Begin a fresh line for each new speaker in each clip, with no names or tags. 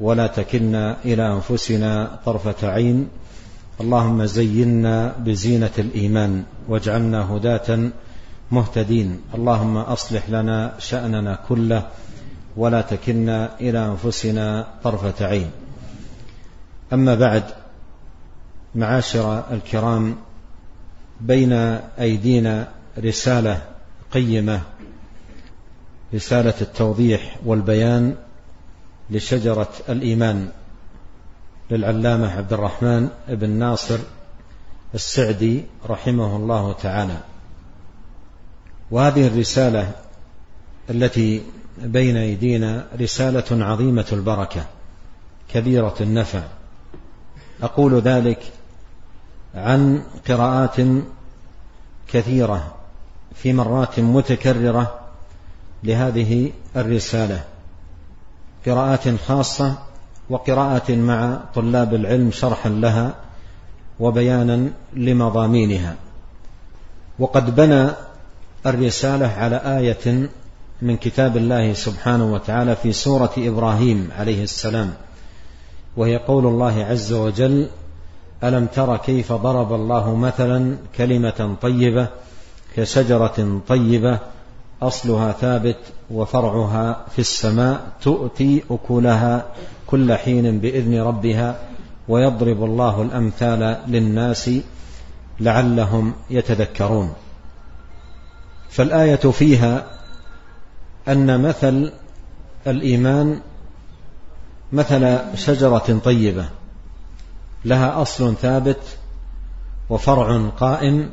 ولا تكلنا إلى أنفسنا طرفة عين. اللهم زينا بزينة الإيمان واجعلنا هداة مهتدين. اللهم أصلح لنا شأننا كله ولا تكلنا إلى أنفسنا طرفة عين. أما بعد معاشر الكرام بين أيدينا رسالة قيمة رسالة التوضيح والبيان. لشجرة الإيمان للعلامة عبد الرحمن بن ناصر السعدي رحمه الله تعالى. وهذه الرسالة التي بين أيدينا رسالة عظيمة البركة كبيرة النفع. أقول ذلك عن قراءات كثيرة في مرات متكررة لهذه الرسالة. قراءات خاصة وقراءة مع طلاب العلم شرحا لها وبيانا لمضامينها. وقد بنى الرسالة على آية من كتاب الله سبحانه وتعالى في سورة إبراهيم عليه السلام وهي قول الله عز وجل ألم تر كيف ضرب الله مثلا كلمة طيبة كشجرة طيبة أصلها ثابت وفرعها في السماء تؤتي أكلها كل حين بإذن ربها ويضرب الله الأمثال للناس لعلهم يتذكرون. فالآية فيها أن مثل الإيمان مثل شجرة طيبة لها أصل ثابت وفرع قائم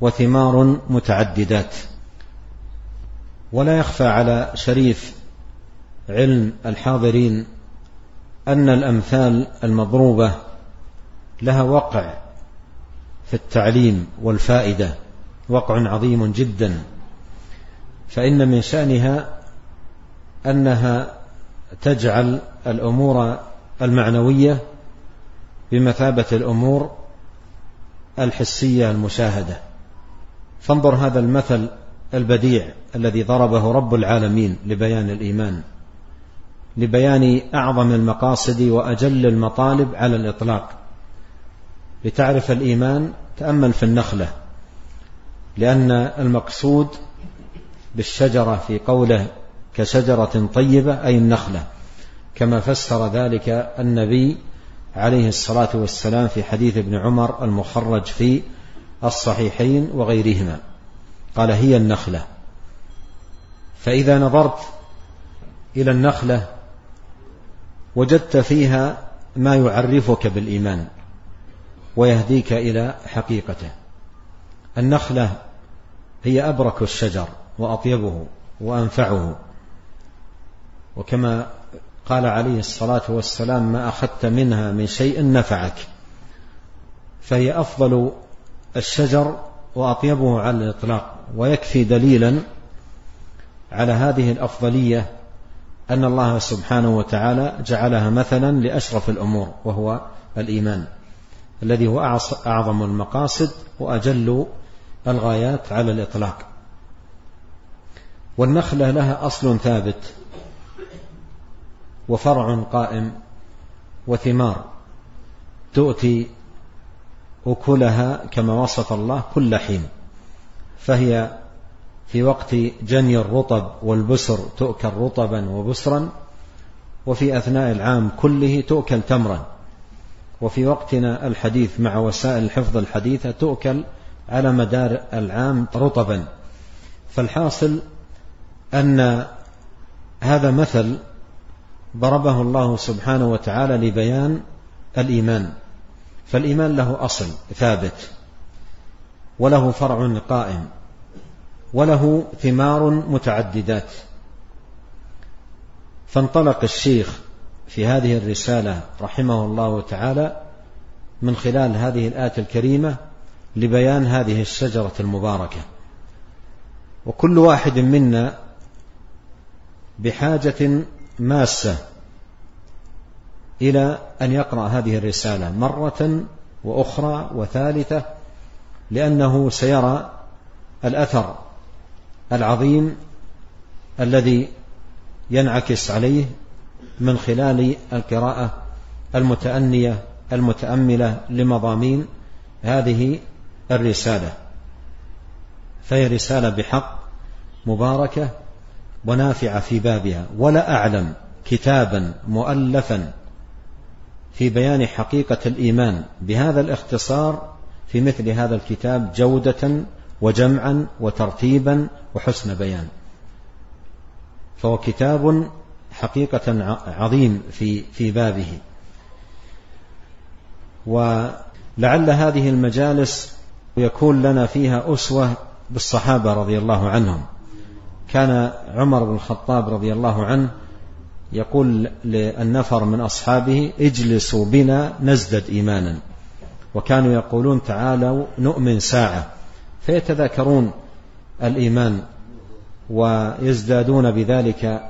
وثمار متعددات. ولا يخفى على شريف علم الحاضرين أن الأمثال المضروبة لها وقع في التعليم والفائدة وقع عظيم جدا. فإن من شأنها أنها تجعل الأمور المعنوية بمثابة الأمور الحسية المشاهدة. فانظر هذا المثل البديع الذي ضربه رب العالمين لبيان الإيمان لبيان أعظم المقاصد وأجل المطالب على الإطلاق. لتعرف الإيمان تأمل في النخلة لأن المقصود بالشجرة في قوله كشجرة طيبة أي النخلة. كما فسر ذلك النبي عليه الصلاة والسلام في حديث ابن عمر المخرج في الصحيحين وغيرهما. قال هي النخلة. فإذا نظرت إلى النخلة وجدت فيها ما يعرفك بالإيمان ويهديك إلى حقيقته. النخلة هي أبرك الشجر وأطيبه وأنفعه. وكما قال عليه الصلاة والسلام ما أخذت منها من شيء نفعك. فهي أفضل الشجر وأطيبه على الإطلاق ويكفي دليلا على هذه الأفضلية أن الله سبحانه وتعالى جعلها مثلا لأشرف الأمور وهو الإيمان الذي هو أعظم المقاصد وأجل الغايات على الإطلاق. والنخلة لها أصل ثابت وفرع قائم وثمار تؤتي أكلها كما وصف الله كل حين. فهي في وقت جني الرطب والبسر تؤكل رطبا وبسرا وفي أثناء العام كله تؤكل تمرا. وفي وقتنا الحديث مع وسائل الحفظ الحديثة تؤكل على مدار العام رطبا. فالحاصل أن هذا مثل ضربه الله سبحانه وتعالى لبيان الإيمان. فالإيمان له أصل ثابت وله فرع قائم وله ثمار متعددات. فانطلق الشيخ في هذه الرسالة رحمه الله تعالى من خلال هذه الآية الكريمة لبيان هذه الشجرة المباركة. وكل واحد منا بحاجة ماسة إلى أن يقرأ هذه الرسالة مرة وأخرى وثالثة لأنه سيرى الأثر العظيم الذي ينعكس عليه من خلال القراءة المتأنية المتأملة لمضامين هذه الرسالة. فهي رسالة بحق مباركة ونافعة في بابها. ولا أعلم كتابا مؤلفا في بيان حقيقة الإيمان بهذا الاختصار في مثل هذا الكتاب جودة وجمعا وترتيبا وحسن بيان. فهو كتاب حقيقة عظيم في في بابه. ولعل هذه المجالس يكون لنا فيها أسوة بالصحابة رضي الله عنهم. كان عمر بن الخطاب رضي الله عنه يقول للنفر من أصحابه اجلسوا بنا نزدد إيمانا. وكانوا يقولون تعالوا نؤمن ساعة. فيتذاكرون الإيمان ويزدادون بذلك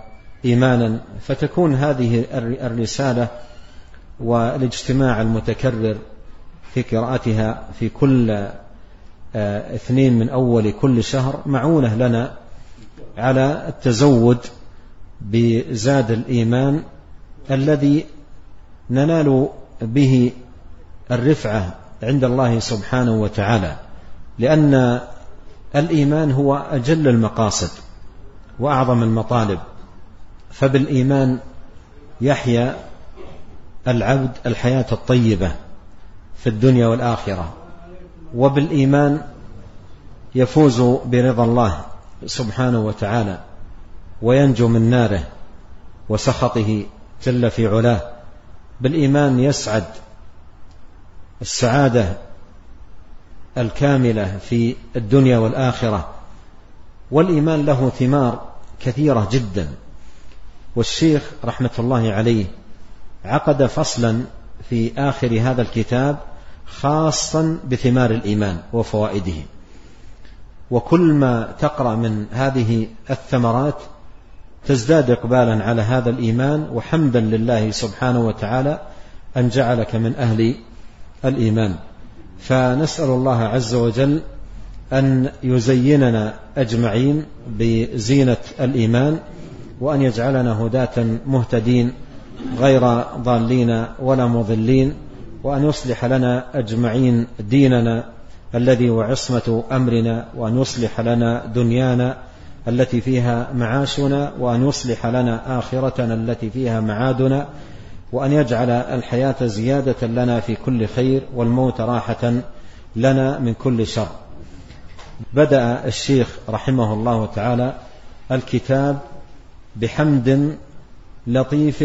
إيمانا. فتكون هذه الرسالة والإجتماع المتكرر في قراءتها في كل آه، اثنين من أول كل شهر معونة لنا على التزود بزاد الإيمان الذي ننال به الرفعة عند الله سبحانه وتعالى لأن الإيمان هو أجل المقاصد وأعظم المطالب فبالإيمان يحيا العبد الحياة الطيبة في الدنيا والآخرة وبالإيمان يفوز برضا الله سبحانه وتعالى. وينجو من ناره وسخطه جل في علاه بالإيمان يسعد السعادة الكاملة في الدنيا والآخرة والإيمان له ثمار كثيرة جدا. والشيخ رحمة الله عليه عقد فصلا في آخر هذا الكتاب خاصا بثمار الإيمان وفوائده. وكل ما تقرأ من هذه الثمرات تزداد إقبالا على هذا الإيمان وحمدا لله سبحانه وتعالى أن جعلك من أهل الإيمان. فنسأل الله عز وجل أن يزيننا أجمعين بزينة الإيمان وأن يجعلنا هداة مهتدين غير ضالين ولا مضلين وأن يصلح لنا أجمعين ديننا الذي هو عصمة أمرنا وأن يصلح لنا دنيانا التي فيها معاشنا وأن يصلح لنا آخرتنا التي فيها معادنا وأن يجعل الحياة زيادة لنا في كل خير والموت راحة لنا من كل شر. بدأ الشيخ رحمه الله تعالى الكتاب بحمد لطيف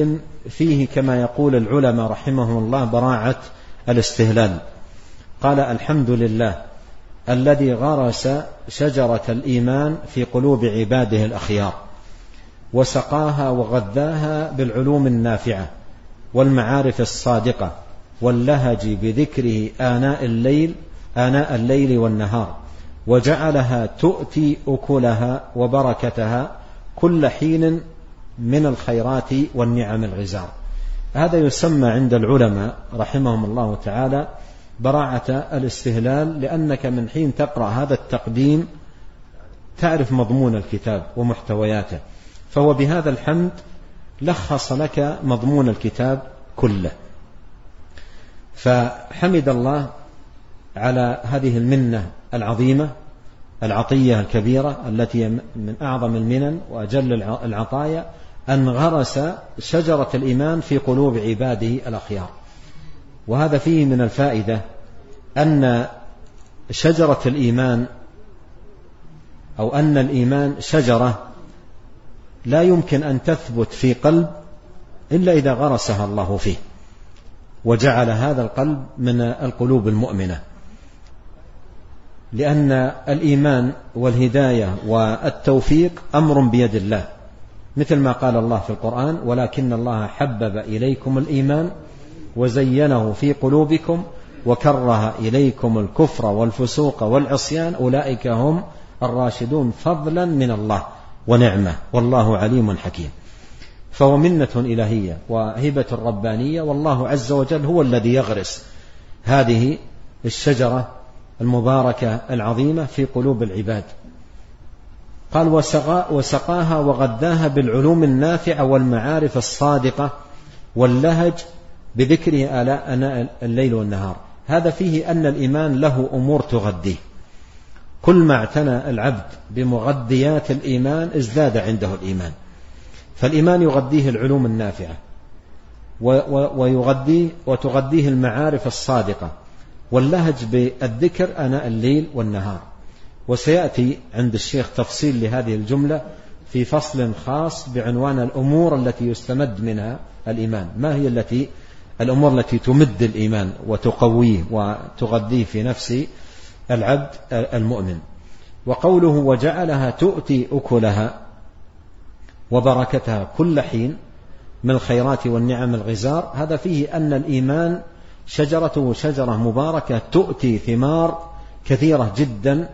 فيه كما يقول العلماء رحمهم الله براعة الاستهلال. قال الحمد لله الذي غرس شجرة الإيمان في قلوب عباده الأخيار وسقاها وغذاها بالعلوم النافعة والمعارف الصادقة واللهج بذكره آناء الليل آناء الليل والنهار وجعلها تؤتي أكلها وبركتها كل حين من الخيرات والنعم الغزار. هذا يسمى عند العلماء رحمهم الله تعالى براعة الاستهلال لأنك من حين تقرأ هذا التقديم تعرف مضمون الكتاب ومحتوياته. فهو بهذا الحمد لخص لك مضمون الكتاب كله. فحمد الله على هذه المنة العظيمة العطية الكبيرة التي من أعظم المنن وأجل العطايا أن غرس شجرة الإيمان في قلوب عباده الأخيار. وهذا فيه من الفائدة أن شجرة الإيمان أو أن الإيمان شجرة لا يمكن أن تثبت في قلب إلا إذا غرسها الله فيه وجعل هذا القلب من القلوب المؤمنة. لأن الإيمان والهداية والتوفيق أمر بيد الله مثل ما قال الله في القرآن ولكن الله حبب إليكم الإيمان وزينه في قلوبكم وكره إليكم الكفر والفسوق والعصيان أولئك هم الراشدون فضلا من الله ونعمة. والله عليم حكيم. فهو منة إلهية وهبة ربانية والله عز وجل هو الذي يغرس هذه الشجرة المباركة العظيمة في قلوب العباد. قال وسقاها وغذاها بالعلوم النافعة والمعارف الصادقة واللهج بذكره آلاء أناء الليل والنهار. هذا فيه أن الإيمان له أمور تغذيه. كل ما اعتنى العبد بمغذيات الإيمان ازداد عنده الإيمان. فالإيمان يغذيه العلوم النافعة ويغذيه وتغذيه المعارف الصادقة واللهج بالذكر آناء الليل والنهار. وسيأتي عند الشيخ تفصيل لهذه الجملة في فصل خاص بعنوان الأمور التي يستمد منها الإيمان. ما هي التي الأمور التي تمد الإيمان وتقويه وتغذيه في نفس العبد المؤمن. وقوله وجعلها تؤتي أكلها وبركتها كل حين من الخيرات والنعم الغزار هذا فيه أن الإيمان شجرته شجرة مباركة تؤتي ثمار كثيرة جدا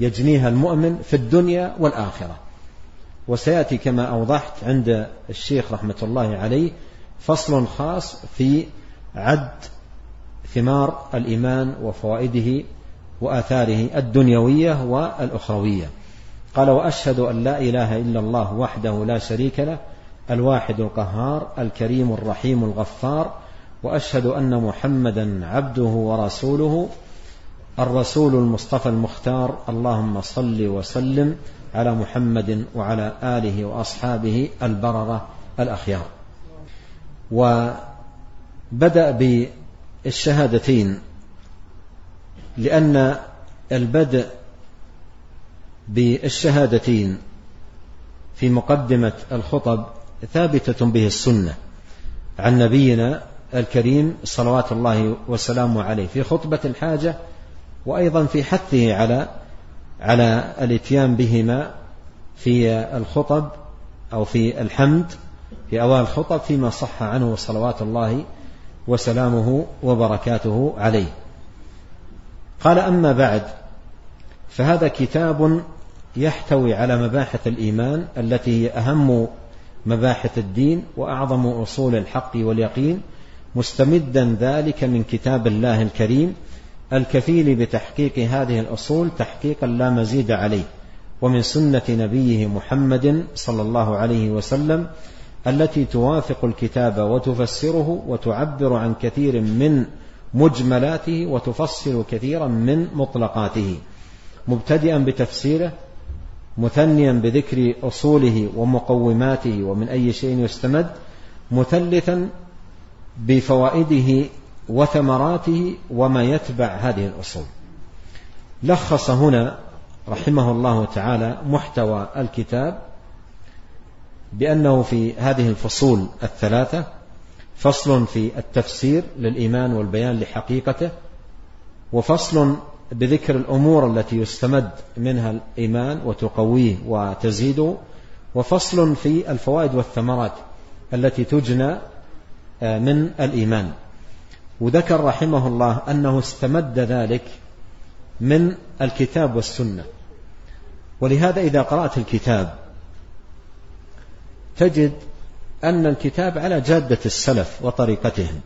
يجنيها المؤمن في الدنيا والآخرة. وسيأتي كما أوضحت عند الشيخ رحمة الله عليه فصل خاص في عد ثمار الإيمان وفوائده وآثاره الدنيوية والأخروية. قال وأشهد أن لا إله إلا الله وحده لا شريك له الواحد القهار الكريم الرحيم الغفار وأشهد أن محمدا عبده ورسوله الرسول المصطفى المختار. اللهم صل وسلم على محمد وعلى آله وأصحابه البررة الأخيار. وبدأ بالشهادتين لأن البدء بالشهادتين في مقدمة الخطب ثابتة به السنة عن نبينا الكريم صلوات الله وسلامه عليه في خطبة الحاجة وأيضا في حثه على على الإتيان بهما في الخطب أو في الحمد في أوائل الخطب فيما صح عنه صلوات الله وسلامه وبركاته عليه. قال أما بعد فهذا كتاب يحتوي على مباحث الإيمان التي هي أهم مباحث الدين وأعظم أصول الحق واليقين مستمدا ذلك من كتاب الله الكريم الكفيل بتحقيق هذه الأصول تحقيقا لا مزيد عليه ومن سنة نبيه محمد صلى الله عليه وسلم التي توافق الكتاب وتفسره وتعبر عن كثير من مجملاته وتفصل كثيرا من مطلقاته. مبتدئا بتفسيره مثنيا بذكر أصوله ومقوماته ومن أي شيء يستمد مثلثا بفوائده وثمراته وما يتبع هذه الأصول. لخص هنا رحمه الله تعالى محتوى الكتاب بأنه في هذه الفصول الثلاثة فصل في التفسير للإيمان والبيان لحقيقته وفصل بذكر الأمور التي يستمد منها الإيمان وتقويه وتزيده وفصل في الفوائد والثمرات التي تجنى آه، من الإيمان. وذكر رحمه الله أنه استمد ذلك من الكتاب والسنة. ولهذا إذا قرأت الكتاب تجد أن الكتاب على جادة السلف وطريقتهم.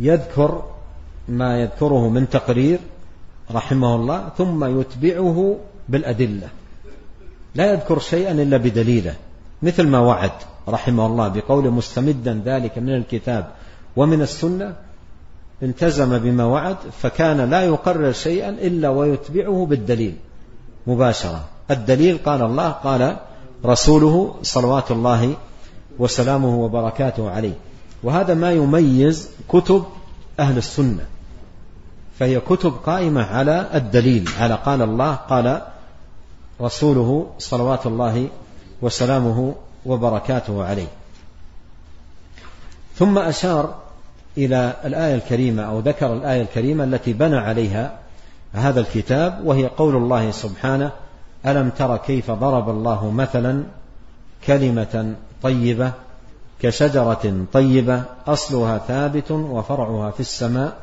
يذكر ما يذكره من تقرير رحمه الله ثم يتبعه بالأدلة. لا يذكر شيئا إلا بدليله مثل ما وعد رحمه الله بقول مستمدا ذلك من الكتاب ومن السنة التزم بما وعد فكان لا يقرر شيئا إلا ويتبعه بالدليل مباشرة. الدليل قال الله قال رسوله صلوات الله وسلامه وبركاته عليه. وهذا ما يميز كتب أهل السنة فهي كتب قائمة على الدليل على قال الله قال رسوله صلوات الله وسلامه وبركاته عليه. ثم أشار إلى الآية الكريمة أو ذكر الآية الكريمة التي بنى عليها هذا الكتاب وهي قول الله سبحانه ألم تر كيف ضرب الله مثلا كلمة طيبة كشجرة طيبة أصلها ثابت وفرعها في السماء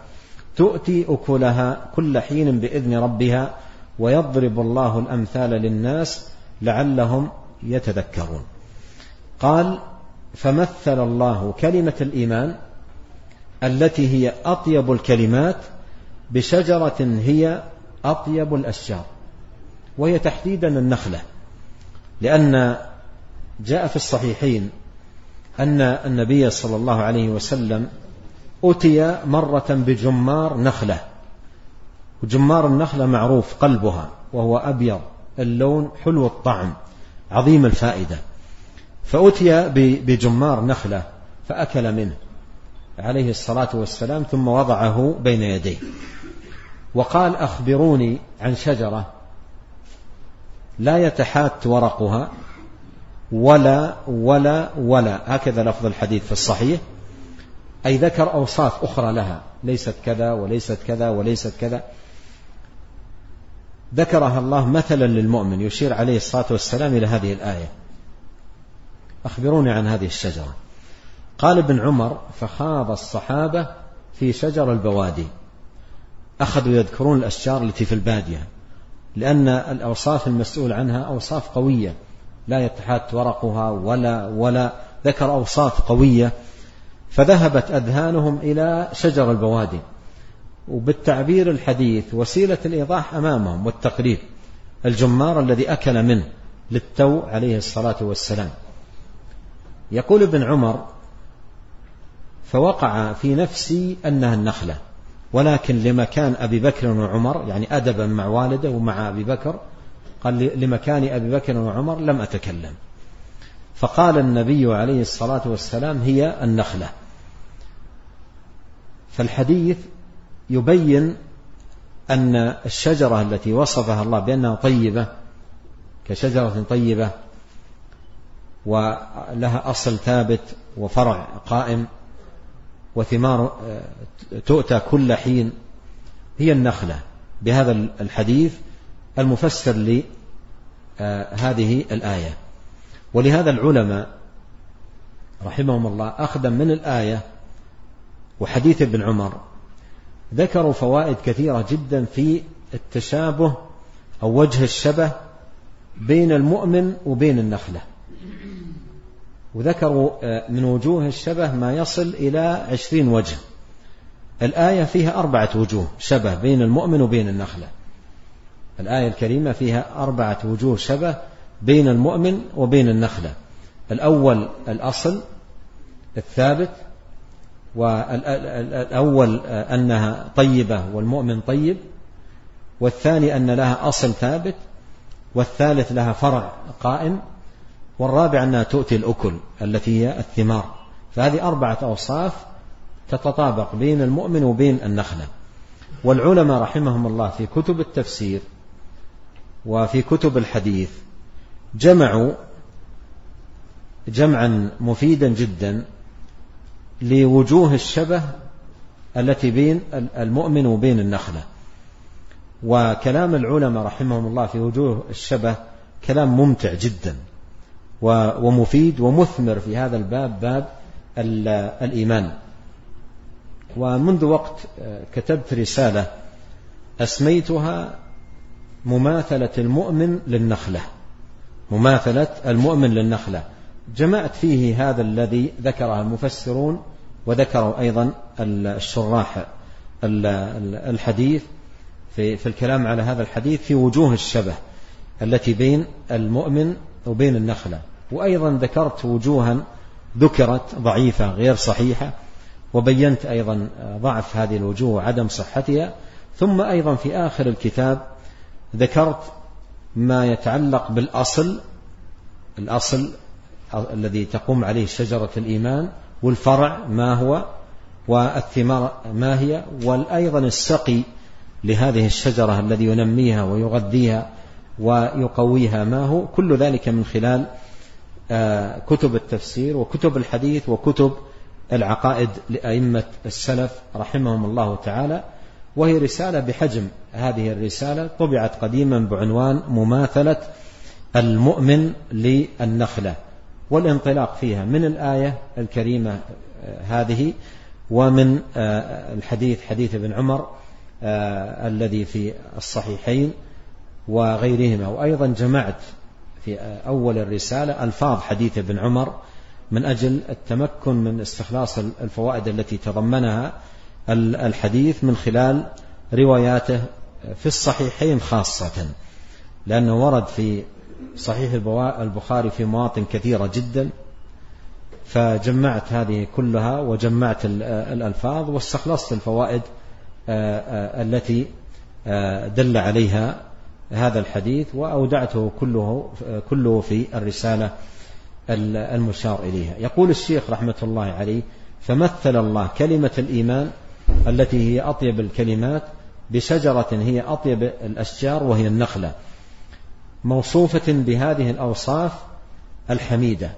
تؤتي أكلها كل حين بإذن ربها ويضرب الله الأمثال للناس لعلهم يتذكرون. قال فمثل الله كلمة الإيمان التي هي أطيب الكلمات بشجرة هي أطيب الأشجار. وهي تحديدا النخلة لأن جاء في الصحيحين أن النبي صلى الله عليه وسلم أتي مرة بجمار نخلة وجمار النخلة معروف قلبها وهو أبيض اللون حلو الطعم عظيم الفائدة. فأتي بجمار نخلة فأكل منه عليه الصلاة والسلام ثم وضعه بين يديه. وقال أخبروني عن شجرة لا يتحات ورقها ولا ولا ولا. هكذا لفظ الحديث في الصحيح. أي ذكر أوصاف أخرى لها. ليست كذا وليست كذا وليست كذا. ذكرها الله مثلا للمؤمن. يشير عليه الصلاة والسلام إلى هذه الآية. أخبروني عن هذه الشجرة. قال ابن عمر فخاض الصحابة في شجر البوادي. أخذوا يذكرون الأشجار التي في البادية. لأن الأوصاف المسؤول عنها أوصاف قوية. لا يتحات ورقها ولا ولا. ذكر أوصاف قوية. فذهبت أذهانهم إلى شجر البوادي. وبالتعبير الحديث وسيلة الإيضاح أمامهم والتقريب الجمار الذي أكل منه للتو عليه الصلاة والسلام. يقول ابن عمر فوقع في نفسي أنها النخلة. ولكن لمكان أبي بكر وعمر يعني أدبا مع والده ومع أبي بكر قال لمكان أبي بكر وعمر لم أتكلم. فقال النبي عليه الصلاة والسلام هي النخلة. فالحديث يبين أن الشجرة التي وصفها الله بأنها طيبة كشجرة طيبة ولها أصل ثابت وفرع قائم. وثمار تؤتى كل حين. هي النخلة. بهذا الحديث المفسر لهذه الآية. ولهذا العلماء رحمهم الله أخذا من الآية وحديث ابن عمر ذكروا فوائد كثيرة جدا في التشابه أو وجه الشبه بين المؤمن وبين النخلة. وذكروا آه، من وجوه الشبه ما يصل إلى عشرين وجه. الآية فيها أربعة وجوه شبه بين المؤمن وبين النخلة. الآية الكريمة فيها أربعة وجوه شبه بين المؤمن وبين النخلة. الأول الأصل الثابت والأول آه، أنها طيبة والمؤمن طيب والثاني أن لها أصل ثابت والثالث لها فرع قائم والرابع أنها تؤتي الأكل التي هي الثمار. فهذه أربعة أوصاف تتطابق بين المؤمن وبين النخلة. والعلماء رحمهم الله في كتب التفسير وفي كتب الحديث جمعوا جمعا مفيدا جدا لوجوه الشبه التي بين المؤمن وبين النخلة. وكلام العلماء رحمهم الله في وجوه الشبه كلام ممتع جدا. ومفيد ومثمر في هذا الباب باب الإيمان. ومنذ وقت آه، كتبت رسالة أسميتها مماثلة المؤمن للنخلة. مماثلة المؤمن للنخلة. جمعت فيه هذا الذي ذكره المفسرون وذكروا أيضا الشراح الحديث في, في الكلام على هذا الحديث في وجوه الشبه التي بين المؤمن وبين النخلة. وأيضا ذكرت وجوها ذكرت ضعيفة غير صحيحة وبينت أيضا ضعف هذه الوجوه وعدم صحتها. ثم أيضا في آخر الكتاب ذكرت ما يتعلق بالأصل الأصل الذي تقوم عليه شجرة الإيمان والفرع ما هو والثمار ما هي وأيضا السقي لهذه الشجرة الذي ينميها ويغذيها ويقويها. ما هو؟ كل ذلك من خلال آه، كتب التفسير وكتب الحديث وكتب العقائد لأئمة السلف رحمهم الله تعالى وهي رسالة بحجم. هذه الرسالة طبعت قديما بعنوان مماثلة المؤمن للنخلة والانطلاق فيها من الآية الكريمة هذه ومن الحديث حديث ابن عمر الذي في الصحيحين. وغيرهما. وأيضا جمعت في أول الرسالة ألفاظ حديث ابن عمر من أجل التمكن من استخلاص الفوائد التي تضمنها الحديث من خلال رواياته في الصحيحين خاصة. لأنه ورد في صحيح البخاري في مواطن كثيرة جدا. فجمعت هذه كلها وجمعت الألفاظ واستخلصت الفوائد التي دل عليها هذا الحديث وأودعته كله, كله في الرسالة المشار إليها. يقول الشيخ رحمة الله عليه فمثل الله كلمة الإيمان التي هي أطيب الكلمات بشجرة هي أطيب الأشجار وهي النخلة موصوفة بهذه الأوصاف الحميدة.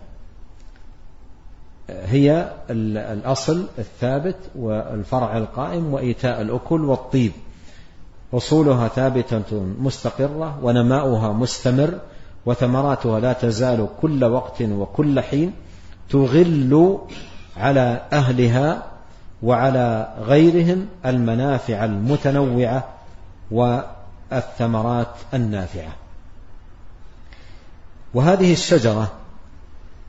هي الأصل الثابت والفرع القائم وإيتاء الأكل والطيب. أصولها ثابتة مستقرة ونماؤها مستمر وثمراتها لا تزال كل وقت وكل حين تغل على أهلها وعلى غيرهم المنافع المتنوعة والثمرات النافعة. وهذه الشجرة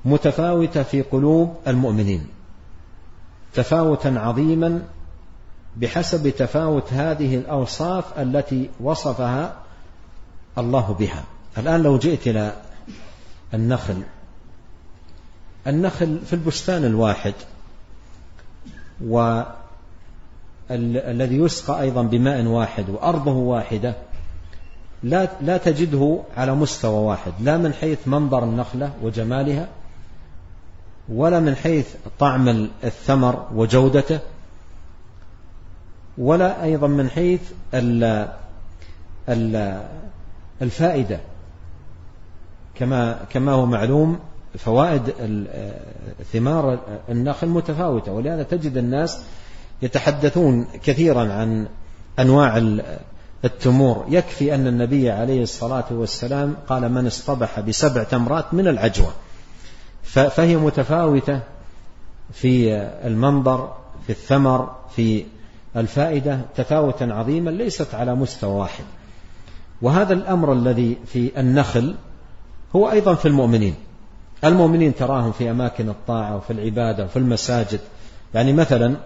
متفاوتة في قلوب المؤمنين تفاوتا عظيما بحسب تفاوت هذه الأوصاف التي وصفها الله بها. الآن لو جئت إلى النخل النخل في البستان الواحد والذي يسقى أيضا بماء واحد وأرضه واحدة لا لا تجده على مستوى واحد لا من حيث منظر النخلة وجمالها ولا من حيث طعم الثمر وجودته ولا أيضا من حيث الفائدة. كما كما هو معلوم فوائد ثمار النخل متفاوتة ولهذا تجد الناس يتحدثون كثيرا عن أنواع التمور. يكفي أن النبي عليه الصلاة والسلام قال من اصطبح بسبع تمرات من العجوة فهي متفاوتة في المنظر في الثمر في الفائدة تفاوتا عظيما ليست على مستوى واحد. وهذا الأمر الذي في النخل هو أيضا في المؤمنين. المؤمنين تراهم في أماكن الطاعة وفي العبادة وفي المساجد. يعني مثلا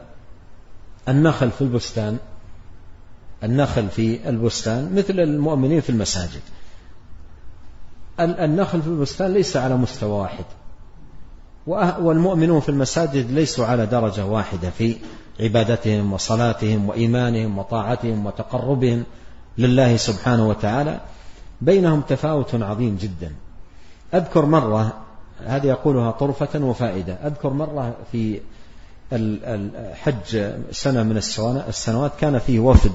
النخل في البستان النخل في البستان مثل المؤمنين في المساجد. النخل في البستان ليس على مستوى واحد. والمؤمنون في المساجد ليسوا على درجة واحدة في عبادتهم وصلاتهم وإيمانهم وطاعتهم وتقربهم لله سبحانه وتعالى بينهم تفاوت عظيم جدا. أذكر مرة هذه يقولها طرفة وفائدة أذكر مرة في الحج سنة من السنوات كان فيه وفد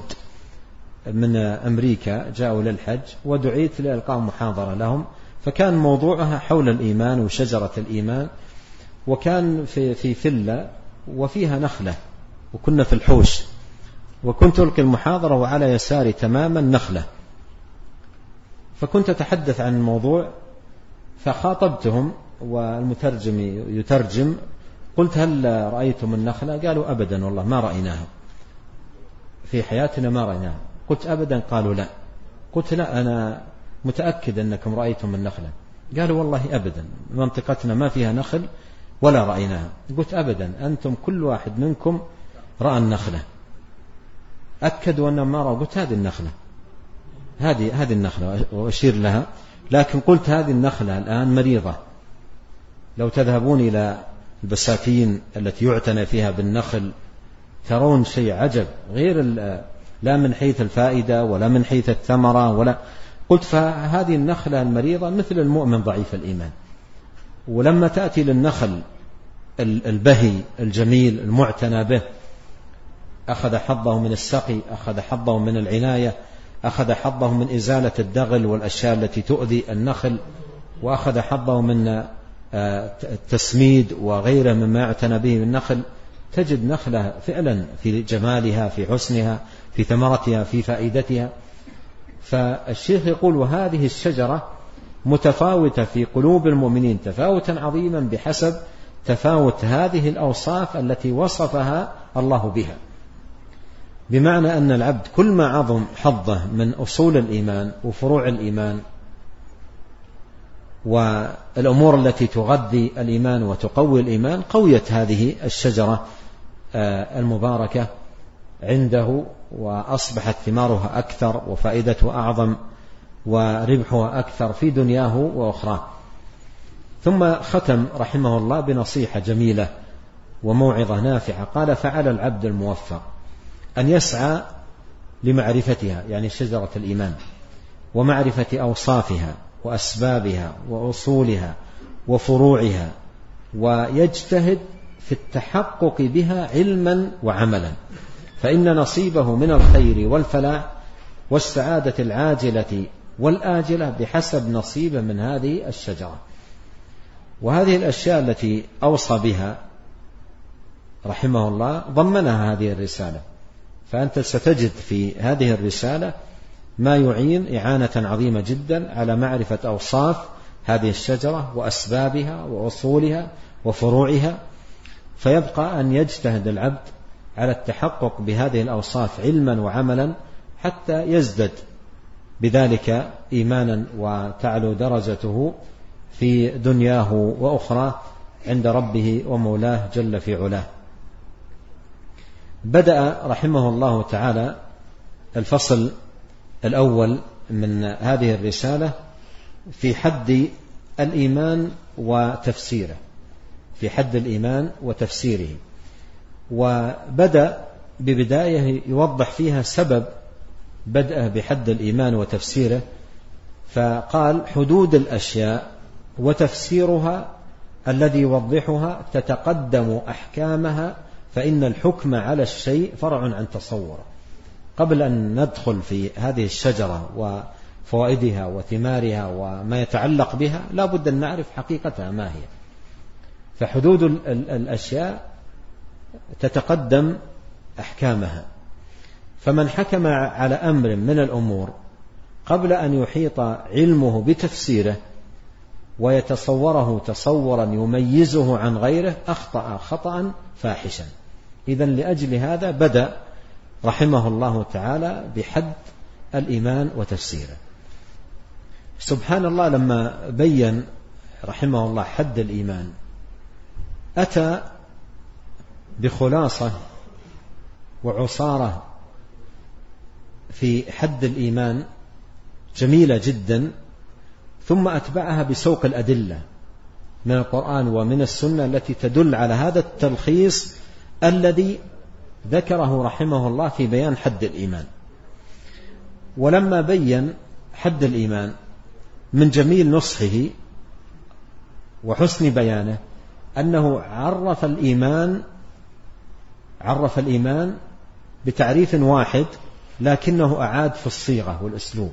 من أمريكا جاءوا للحج ودعيت لإلقاء محاضرة لهم فكان موضوعها حول الإيمان وشجرة الإيمان وكان في في فلة وفيها نخلة. وكنا في الحوش. وكنت ألقي المحاضرة وعلى يساري تماما نخلة. فكنت أتحدث عن الموضوع فخاطبتهم والمترجم يترجم قلت هل رأيتم النخلة؟ قالوا أبدا والله ما رأيناها. في حياتنا ما رأيناها. قلت أبدا؟ قالوا لا. قلت لا أنا متأكد أنكم رأيتم النخلة. قالوا والله أبدا. منطقتنا ما فيها نخل ولا رأيناها. قلت أبدا أنتم كل واحد منكم رأى النخلة. أكدوا أنهم ما رأوا قلت هذه النخلة. هذه هذه النخلة وأشير لها. لكن قلت هذه النخلة الآن مريضة. لو تذهبون إلى البساتين التي يعتنى فيها بالنخل ترون شيء عجب. غير لا من حيث الفائدة ولا من حيث الثمرة ولا قلت فهذه النخلة المريضة مثل المؤمن ضعيف الإيمان. ولما تأتي للنخل البهي الجميل المعتنى به أخذ حظه من السقي أخذ حظه من العناية أخذ حظه من إزالة الدغل والأشياء التي تؤذي النخل وأخذ حظه من آه، التسميد وغيره مما يعتنى به بالنخل تجد نخلة فعلا في جمالها في حسنها في ثمرتها في فائدتها. فالشيخ يقول وهذه الشجرة متفاوتة في قلوب المؤمنين تفاوتا عظيما بحسب تفاوت هذه الأوصاف التي وصفها الله بها. بمعنى أن العبد كل ما عظم حظه من أصول الإيمان وفروع الإيمان والأمور التي تغذي الإيمان وتقوي الإيمان قويت هذه الشجرة آه، المباركة عنده وأصبحت ثمارها أكثر وفائدتها أعظم وربحها أكثر في دنياه وأخراه ثم ختم رحمه الله بنصيحة جميلة وموعظة نافعة. قال فعلى العبد الموفق. أن يسعى لمعرفتها يعني شجرة الإيمان ومعرفة أوصافها وأسبابها وأصولها وفروعها ويجتهد في التحقق بها علما وعملا. فإن نصيبه من الخير والفلاح والسعادة العاجلة والآجلة بحسب نصيبه من هذه الشجرة. وهذه الأشياء التي أوصى بها رحمه الله ضمنها هذه الرسالة. فأنت ستجد في هذه الرسالة ما يعين إعانة عظيمة جدا على معرفة أوصاف هذه الشجرة وأسبابها وأصولها وفروعها فيبقى أن يجتهد العبد على التحقق بهذه الأوصاف علما وعملا حتى يزدد بذلك إيمانا وتعلو درجته في دنياه وأخرى عند ربه ومولاه جل في علاه. بدأ رحمه الله تعالى الفصل الأول من هذه الرسالة في حد الإيمان وتفسيره. في حد الإيمان وتفسيره. وبدأ ببداية يوضح فيها سبب بدأه بحد الإيمان وتفسيره. فقال حدود الأشياء وتفسيرها الذي يوضحها تتقدم أحكامها فإن الحكم على الشيء فرع عن تصوره. قبل أن ندخل في هذه الشجرة وفوائدها وثمارها وما يتعلق بها لا بد أن نعرف حقيقتها ما هي. فحدود الأشياء تتقدم أحكامها. فمن حكم على أمر من الأمور قبل أن يحيط علمه بتفسيره ويتصوره تصورا يميزه عن غيره أخطأ خطأ فاحشا. إذا لأجل هذا بدأ رحمه الله تعالى بحد الإيمان وتفسيره. سبحان الله لما بين رحمه الله حد الإيمان أتى بخلاصة وعصارة في حد الإيمان جميلة جدا. ثم أتبعها بسوق الأدلة من القرآن ومن السنة التي تدل على هذا التلخيص الذي ذكره رحمه الله في بيان حد الإيمان. ولما بين حد الإيمان من جميل نصحه وحسن بيانه أنه عرف الإيمان عرف الإيمان بتعريف واحد لكنه أعاد في الصيغة والأسلوب.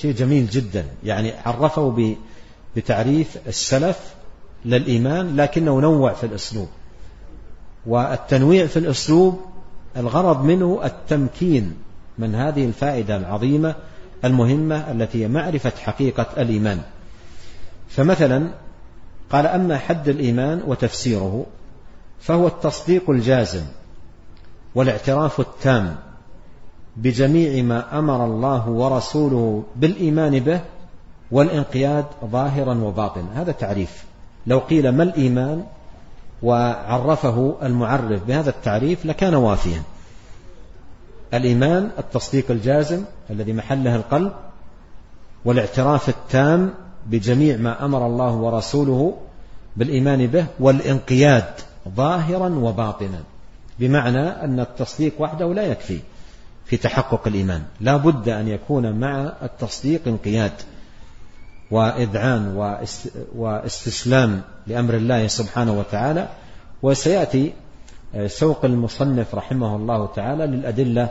شيء جميل جدا. يعني عرفه بتعريف السلف للإيمان لكنه نوع في الأسلوب. والتنويع في الأسلوب الغرض منه التمكين من هذه الفائدة العظيمة المهمة التي هي معرفة حقيقة الإيمان. فمثلا قال أما حد الإيمان وتفسيره فهو التصديق الجازم والاعتراف التام. بجميع ما أمر الله ورسوله بالإيمان به والانقياد ظاهرا وباطنا. هذا تعريف. لو قيل ما الإيمان وعرفه المعرف بهذا التعريف لكان وافيا. الإيمان التصديق الجازم الذي محله القلب والاعتراف التام بجميع ما أمر الله ورسوله بالإيمان به والانقياد ظاهرا وباطنا. بمعنى أن التصديق وحده لا يكفي. في تحقق الإيمان. لا بد أن يكون مع التصديق انقياد وإذعان واستسلام لأمر الله سبحانه وتعالى. وسيأتي سوق المصنف رحمه الله تعالى للأدلة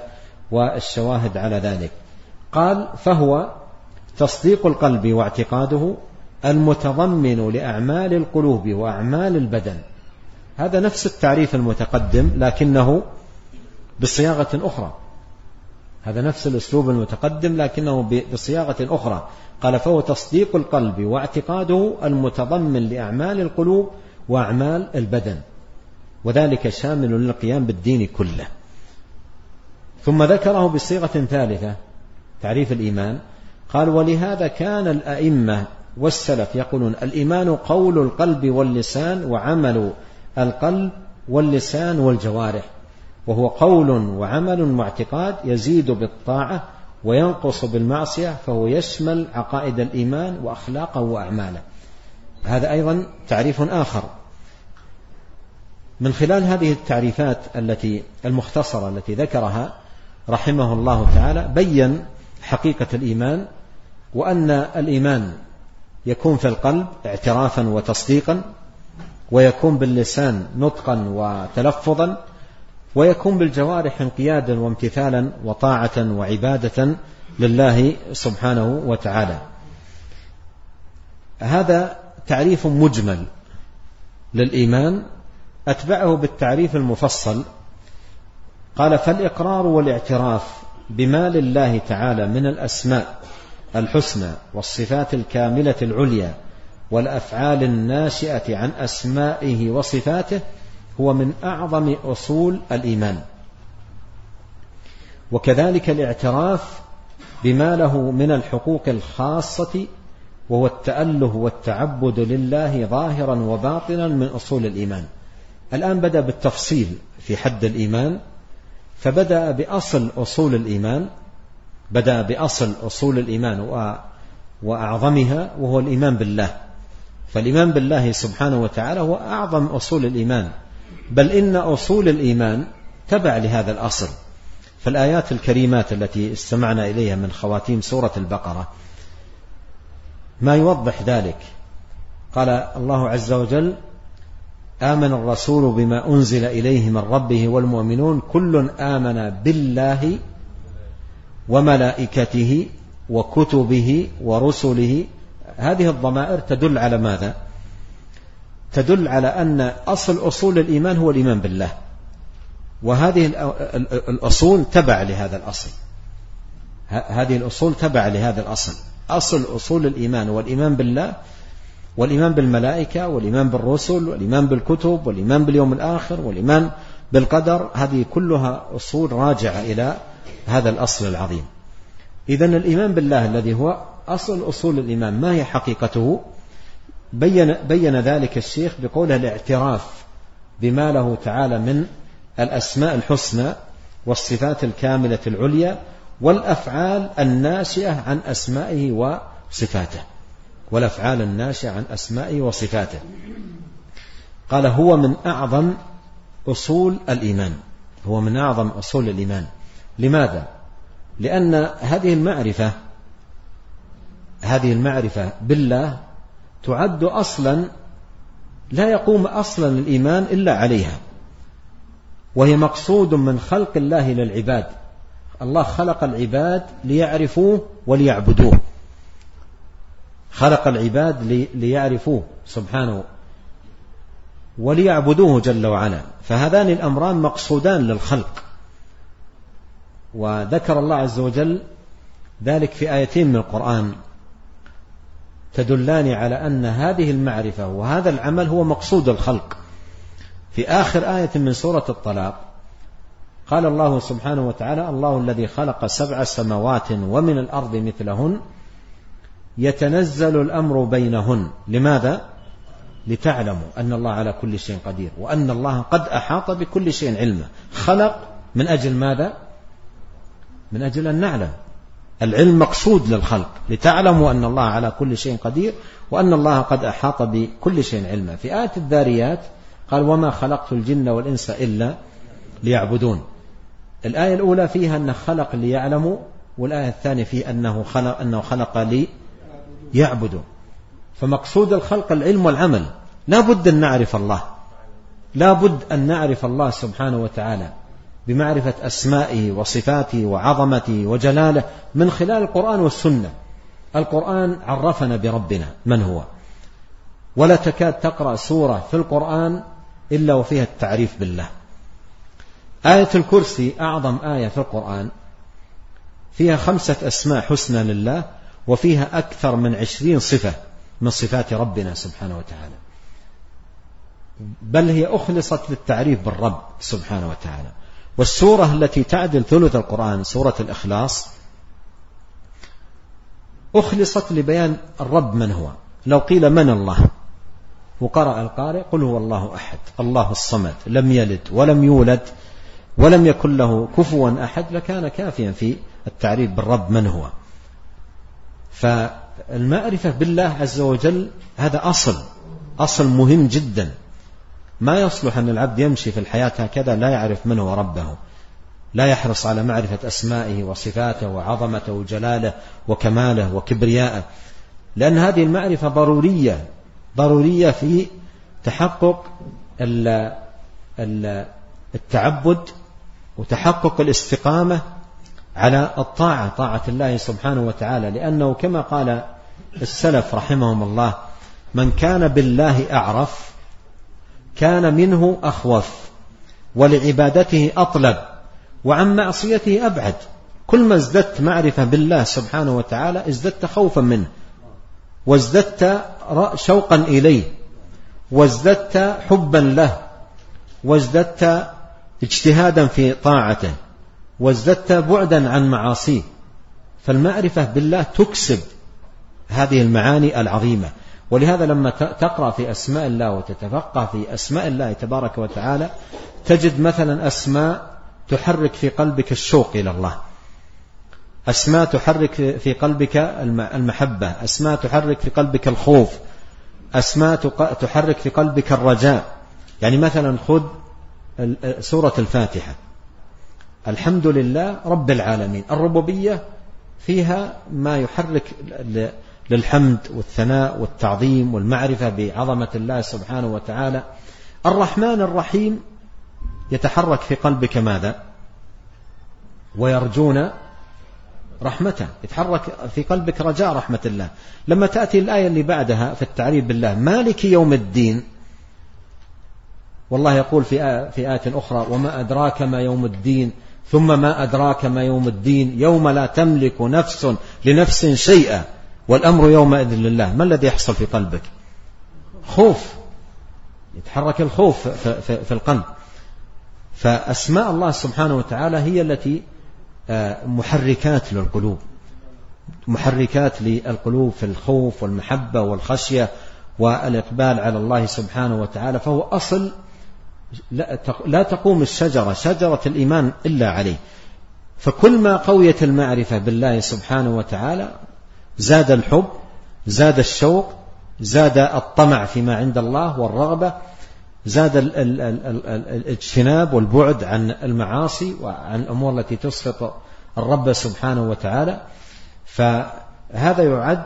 والشواهد على ذلك. قال فهو تصديق القلب واعتقاده المتضمن لأعمال القلوب وأعمال البدن. هذا نفس التعريف المتقدم لكنه بصياغة أخرى. هذا نفس الأسلوب المتقدم لكنه بصياغة أخرى. قال فهو تصديق القلب واعتقاده المتضمن لأعمال القلوب وأعمال البدن. وذلك شامل للقيام بالدين كله. ثم ذكره بصيغة ثالثة تعريف الإيمان. قال ولهذا كان الأئمة والسلف يقولون الإيمان قول القلب واللسان وعمل القلب واللسان والجوارح. وهو قول وعمل واعتقاد يزيد بالطاعة وينقص بالمعصية فهو يشمل عقائد الإيمان وأخلاقه وأعماله. هذا أيضا تعريف آخر. من خلال هذه التعريفات التي المختصرة التي ذكرها رحمه الله تعالى بين حقيقة الإيمان وأن الإيمان يكون في القلب اعترافا وتصديقا ويكون باللسان نطقا وتلفظا ويكون بالجوارح انقيادا وامتثالا وطاعة وعبادة لله سبحانه وتعالى. هذا تعريف مجمل للإيمان. أتبعه بالتعريف المفصل. قال فالإقرار والاعتراف بما لله تعالى من الأسماء الحسنى والصفات الكاملة العليا والأفعال الناشئة عن أسمائه وصفاته هو من أعظم أصول الإيمان. وكذلك الاعتراف بما له من الحقوق الخاصة وهو التأله والتعبد لله ظاهرا وباطنا من أصول الإيمان. الآن بدأ بالتفصيل في حد الإيمان فبدأ بأصل أصول الإيمان بدأ بأصل أصول الإيمان وأعظمها وهو الإيمان بالله. فالإيمان بالله سبحانه وتعالى هو أعظم أصول الإيمان. بل إن أصول الإيمان تبع لهذا الأصل. فالآيات الكريمات التي استمعنا إليها من خواتيم سورة البقرة ما يوضح ذلك. قال الله عز وجل آمن الرسول بما أنزل إليه من ربه والمؤمنون كل آمن بالله وملائكته وكتبه ورسله. هذه الضمائر تدل على ماذا؟ تدل على أن أصل أصول الإيمان هو الإيمان بالله. وهذه الأصول تبع لهذا الأصل. هذه الأصول تبع لهذا الأصل. أصل أصول الإيمان والإيمان بالله والإيمان بالملائكة والإيمان بالرسل والإيمان بالكتب والإيمان باليوم الآخر والإيمان بالقدر. هذه كلها أصول راجعة إلى هذا الأصل العظيم. إذا الإيمان بالله الذي هو أصل أصول الإيمان ما هي حقيقته؟ بين, بين ذلك الشيخ بقوله الاعتراف بما له تعالى من الأسماء الحسنى والصفات الكاملة العليا والأفعال الناشئة عن أسمائه وصفاته. والأفعال الناشئة عن أسمائه وصفاته. قال هو من أعظم أصول الإيمان. هو من أعظم أصول الإيمان. لماذا؟ لأن هذه المعرفة هذه المعرفة بالله تعد أصلا لا يقوم أصلا الإيمان إلا عليها. وهي مقصود من خلق الله للعباد. الله خلق العباد ليعرفوه وليعبدوه. خلق العباد ليعرفوه سبحانه وليعبدوه جل وعلا. فهذان الأمران مقصودان للخلق. وذكر الله عز وجل ذلك في آيتين من القرآن. تدلان على أن هذه المعرفة وهذا العمل هو مقصود الخلق في آخر آية من سورة الطلاق قال الله سبحانه وتعالى الله الذي خلق سبع سماوات ومن الأرض مثلهن يتنزل الأمر بينهن لماذا؟ لتعلموا أن الله على كل شيء قدير وأن الله قد أحاط بكل شيء علما خلق من أجل ماذا؟ من أجل أن نعلم العلم مقصود للخلق لتعلموا أن الله على كل شيء قدير وأن الله قد أحاط بكل شيء علما. في آية الذاريات قال وما خلقت الجن والإنس إلا ليعبدون الآية الأولى فيها أنه خلق ليعلموا والآية الثانية فيها أنه خلق, أنه خلق لي يعبدوا فمقصود الخلق العلم والعمل. لا بد أن نعرف الله. لا بد أن نعرف الله سبحانه وتعالى. بمعرفة أسمائه وصفاته وعظمته وجلاله من خلال القرآن والسنة. القرآن عرفنا بربنا من هو. ولا تكاد تقرأ سورة في القرآن إلا وفيها التعريف بالله. آية الكرسي أعظم آية في القرآن. فيها خمسة أسماء حسنى لله وفيها أكثر من عشرين صفة من صفات ربنا سبحانه وتعالى. بل هي أخلصت للتعريف بالرب سبحانه وتعالى. والسورة التي تعدل ثلث القرآن سورة الإخلاص أخلصت لبيان الرب من هو. لو قيل من الله؟ وقرأ القارئ قل هو الله أحد الله الصمد لم يلد ولم يولد ولم يكن له كفوا أحد لكان كافيا في التعريف بالرب من هو. فالمعرفة بالله عز وجل هذا أصل أصل مهم جدا. ما يصلح أن العبد يمشي في الحياة هكذا لا يعرف من هو ربه. لا يحرص على معرفة أسمائه وصفاته وعظمته وجلاله وكماله وكبرياءه لأن هذه المعرفة ضرورية ضرورية في تحقق التعبد وتحقق الاستقامة على الطاعة طاعة الله سبحانه وتعالى. لأنه كما قال السلف رحمهم الله من كان بالله أعرف كان منه أخوف ولعبادته أطلب وعن معصيته أبعد. كل ما ازددت معرفة بالله سبحانه وتعالى ازددت خوفا منه وازددت شوقا إليه وازددت حبا له وازددت اجتهادا في طاعته وازددت بعدا عن معاصيه. فالمعرفة بالله تكسب هذه المعاني العظيمة. ولهذا لما تقرأ في أسماء الله وتتفقه في أسماء الله تبارك وتعالى تجد مثلا أسماء تحرك في قلبك الشوق إلى الله. أسماء تحرك في قلبك المحبة. أسماء تحرك في قلبك الخوف. أسماء تحرك في قلبك الرجاء. يعني مثلا خذ سورة الفاتحة. الحمد لله رب العالمين. الربوبية فيها ما يحرك للحمد والثناء والتعظيم والمعرفة بعظمة الله سبحانه وتعالى. الرحمن الرحيم يتحرك في قلبك ماذا؟ ويرجون رحمته. يتحرك في قلبك رجاء رحمة الله. لما تأتي الآية اللي بعدها في التعريف بالله مالك يوم الدين؟ والله يقول في في آية أخرى وما أدراك ما يوم الدين ثم ما أدراك ما يوم الدين يوم لا تملك نفس لنفس شيئا. والأمر يومئذ لله. ما الذي يحصل في قلبك؟ خوف. يتحرك الخوف في القلب. فأسماء الله سبحانه وتعالى هي التي آه، محركات للقلوب. محركات للقلوب في الخوف والمحبة والخشية والإقبال على الله سبحانه وتعالى. فهو أصل لا تقوم الشجرة شجرة الإيمان إلا عليه. فكل ما قويت المعرفة بالله سبحانه وتعالى زاد الحب زاد الشوق زاد الطمع فيما عند الله والرغبة زاد الاجتناب والبعد عن المعاصي وعن الأمور التي تسخط الرب سبحانه وتعالى. فهذا يعد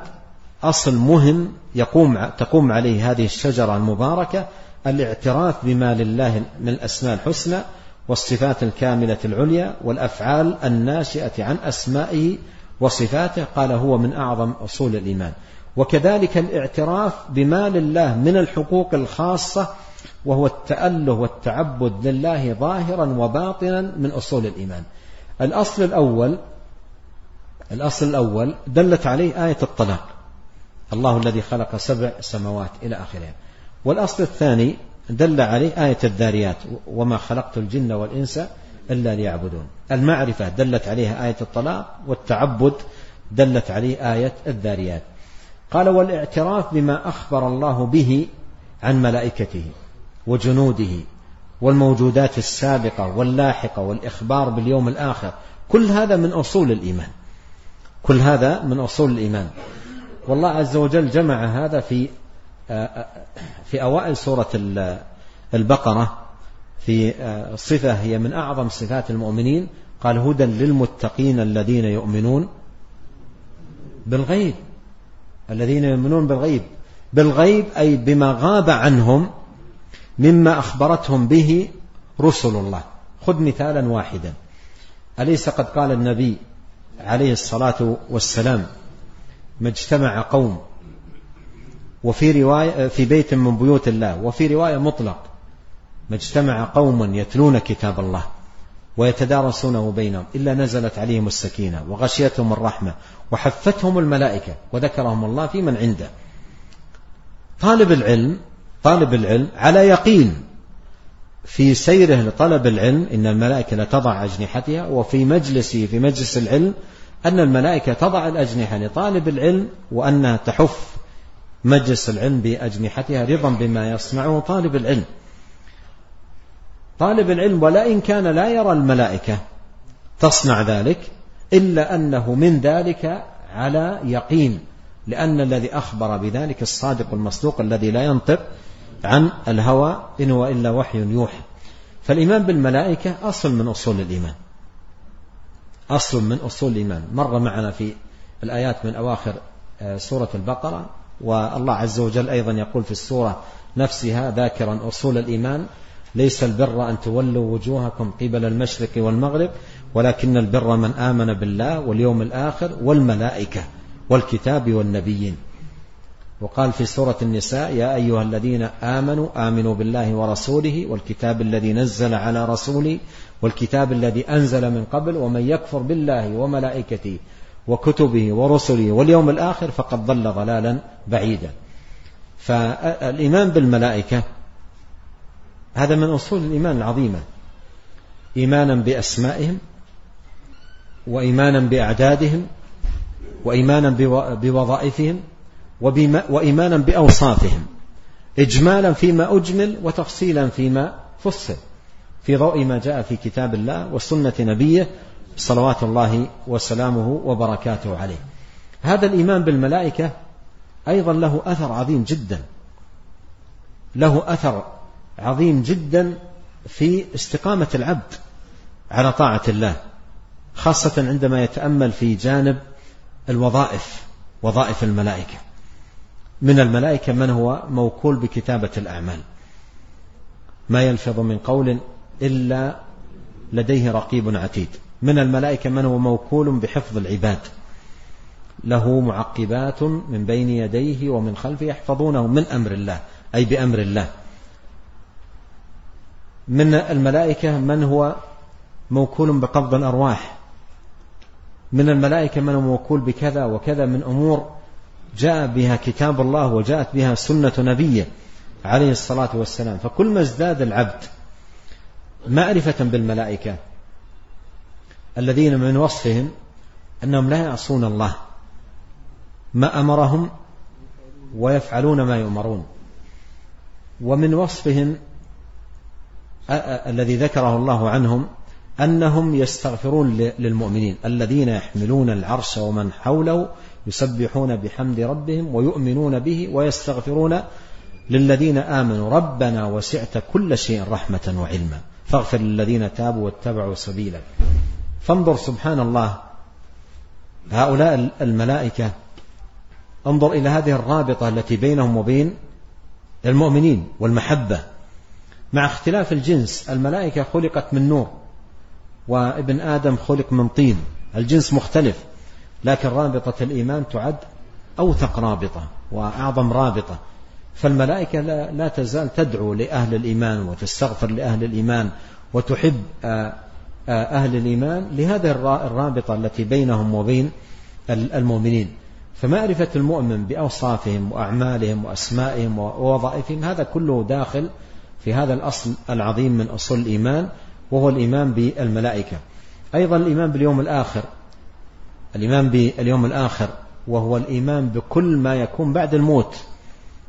أصل مهم يقوم تقوم عليه هذه الشجرة المباركة الاعتراف بما لله من الأسماء الحسنى والصفات الكاملة العليا والأفعال الناشئة عن أسمائه وصفاته قال هو من أعظم أصول الإيمان. وكذلك الاعتراف بما لله من الحقوق الخاصة وهو التأله والتعبد لله ظاهرا وباطنا من أصول الإيمان. الأصل الأول الأصل الأول دلت عليه آية الطلاق. الله الذي خلق سبع سماوات إلى آخرها والأصل الثاني دل عليه آية الذاريات وما خلقت الجن والإنس إلا ليعبدون. المعرفة دلت عليها آية الطلاق والتعبد دلت عليه آية الذاريات. قال والاعتراف بما أخبر الله به عن ملائكته وجنوده والموجودات السابقة واللاحقة والإخبار باليوم الآخر. كل هذا من أصول الإيمان. كل هذا من أصول الإيمان. والله عز وجل جمع هذا في في أوائل سورة البقرة. في صفة هي من أعظم صفات المؤمنين. قال هدى للمتقين الذين يؤمنون بالغيب. الذين يؤمنون بالغيب. بالغيب أي بما غاب عنهم مما أخبرتهم به رسل الله. خذ مثالا واحدا. أليس قد قال النبي عليه الصلاة والسلام ما اجتمع قوم وفي رواية في بيت من بيوت الله وفي رواية مطلق ما اجتمع قوم يتلون كتاب الله ويتدارسونه بينهم إلا نزلت عليهم السكينة وغشيتهم الرحمة وحفتهم الملائكة وذكرهم الله في من عنده. طالب العلم طالب العلم على يقين في سيره لطلب العلم إن الملائكة لتضع أجنحتها وفي مجلسه في مجلس العلم أن الملائكة تضع الأجنحة لطالب العلم وأنها تحف مجلس العلم بأجنحتها رضا بما يصنعه طالب العلم. طالب العلم ولا إن كان لا يرى الملائكة. تصنع ذلك إلا أنه من ذلك على يقين لأن الذي أخبر بذلك الصادق المصدوق الذي لا ينطق عن الهوى إن هو إلا وحي يوحى. فالإيمان بالملائكة أصل من أصول الإيمان. أصل من أصول الإيمان. مر معنا في الآيات من أواخر آه، سورة البقرة والله عز وجل أيضا يقول في السورة نفسها ذاكرا أصول الإيمان ليس البر أن تولوا وجوهكم قبل المشرق والمغرب ولكن البر من آمن بالله واليوم الآخر والملائكة والكتاب والنبيين. وقال في سورة النساء يا أيها الذين آمنوا آمنوا بالله ورسوله والكتاب الذي نزل على رسوله والكتاب الذي أنزل من قبل ومن يكفر بالله وملائكته وكتبه ورسله واليوم الآخر فقد ضل ضلالا بعيدا. فالإيمان بالملائكة هذا من أصول الإيمان العظيمة. إيمانا بأسمائهم وإيمانا بأعدادهم وإيمانا بوظائفهم وإيمانا بأوصافهم. إجمالا فيما أجمل وتفصيلا فيما فصل. في ضوء ما جاء في كتاب الله وسنة نبيه صلوات الله وسلامه وبركاته عليه. هذا الإيمان بالملائكة أيضا له أثر عظيم جدا. له أثر عظيم جدا في استقامة العبد على طاعة الله خاصة عندما يتأمل في جانب الوظائف وظائف الملائكة. من الملائكة من هو؟ موكول بكتابة الأعمال. ما يلفظ من قول إلا لديه رقيب عتيد. من الملائكة من هو؟ موكول بحفظ العباد. له معقبات من بين يديه ومن خلفه يحفظونه من أمر الله أي بأمر الله. من الملائكة من هو موكول بقبض الأرواح. من الملائكة من هو موكول بكذا وكذا من أمور جاء بها كتاب الله وجاءت بها سنة نبيه عليه الصلاة والسلام. فكل ما ازداد العبد معرفة بالملائكة الذين من وصفهم أنهم لا يعصون الله ما أمرهم ويفعلون ما يؤمرون. ومن وصفهم الذي ذكره الله عنهم أنهم يستغفرون للمؤمنين الذين يحملون العرش ومن حوله يسبحون بحمد ربهم ويؤمنون به ويستغفرون للذين آمنوا. ربنا وسعت كل شيء رحمة وعلما. فاغفر للذين تابوا واتبعوا سبيلك فانظر سبحان الله. هؤلاء الملائكة انظر إلى هذه الرابطة التي بينهم وبين المؤمنين والمحبة. مع اختلاف الجنس الملائكة خلقت من نور وابن آدم خلق من طين الجنس مختلف لكن رابطة الإيمان تعد أوثق رابطة وأعظم رابطة. فالملائكة لا, تزال تدعو لأهل الإيمان وتستغفر لأهل الإيمان وتحب آه، آه، أهل الإيمان لهذه الرابطة التي بينهم وبين المؤمنين. فمعرفة المؤمن بأوصافهم وأعمالهم وأسمائهم ووظائفهم هذا كله داخل في هذا الأصل العظيم من أصول الإيمان وهو الإيمان بالملائكة. أيضا الإيمان باليوم الآخر الإيمان باليوم الآخر وهو الإيمان بكل ما يكون بعد الموت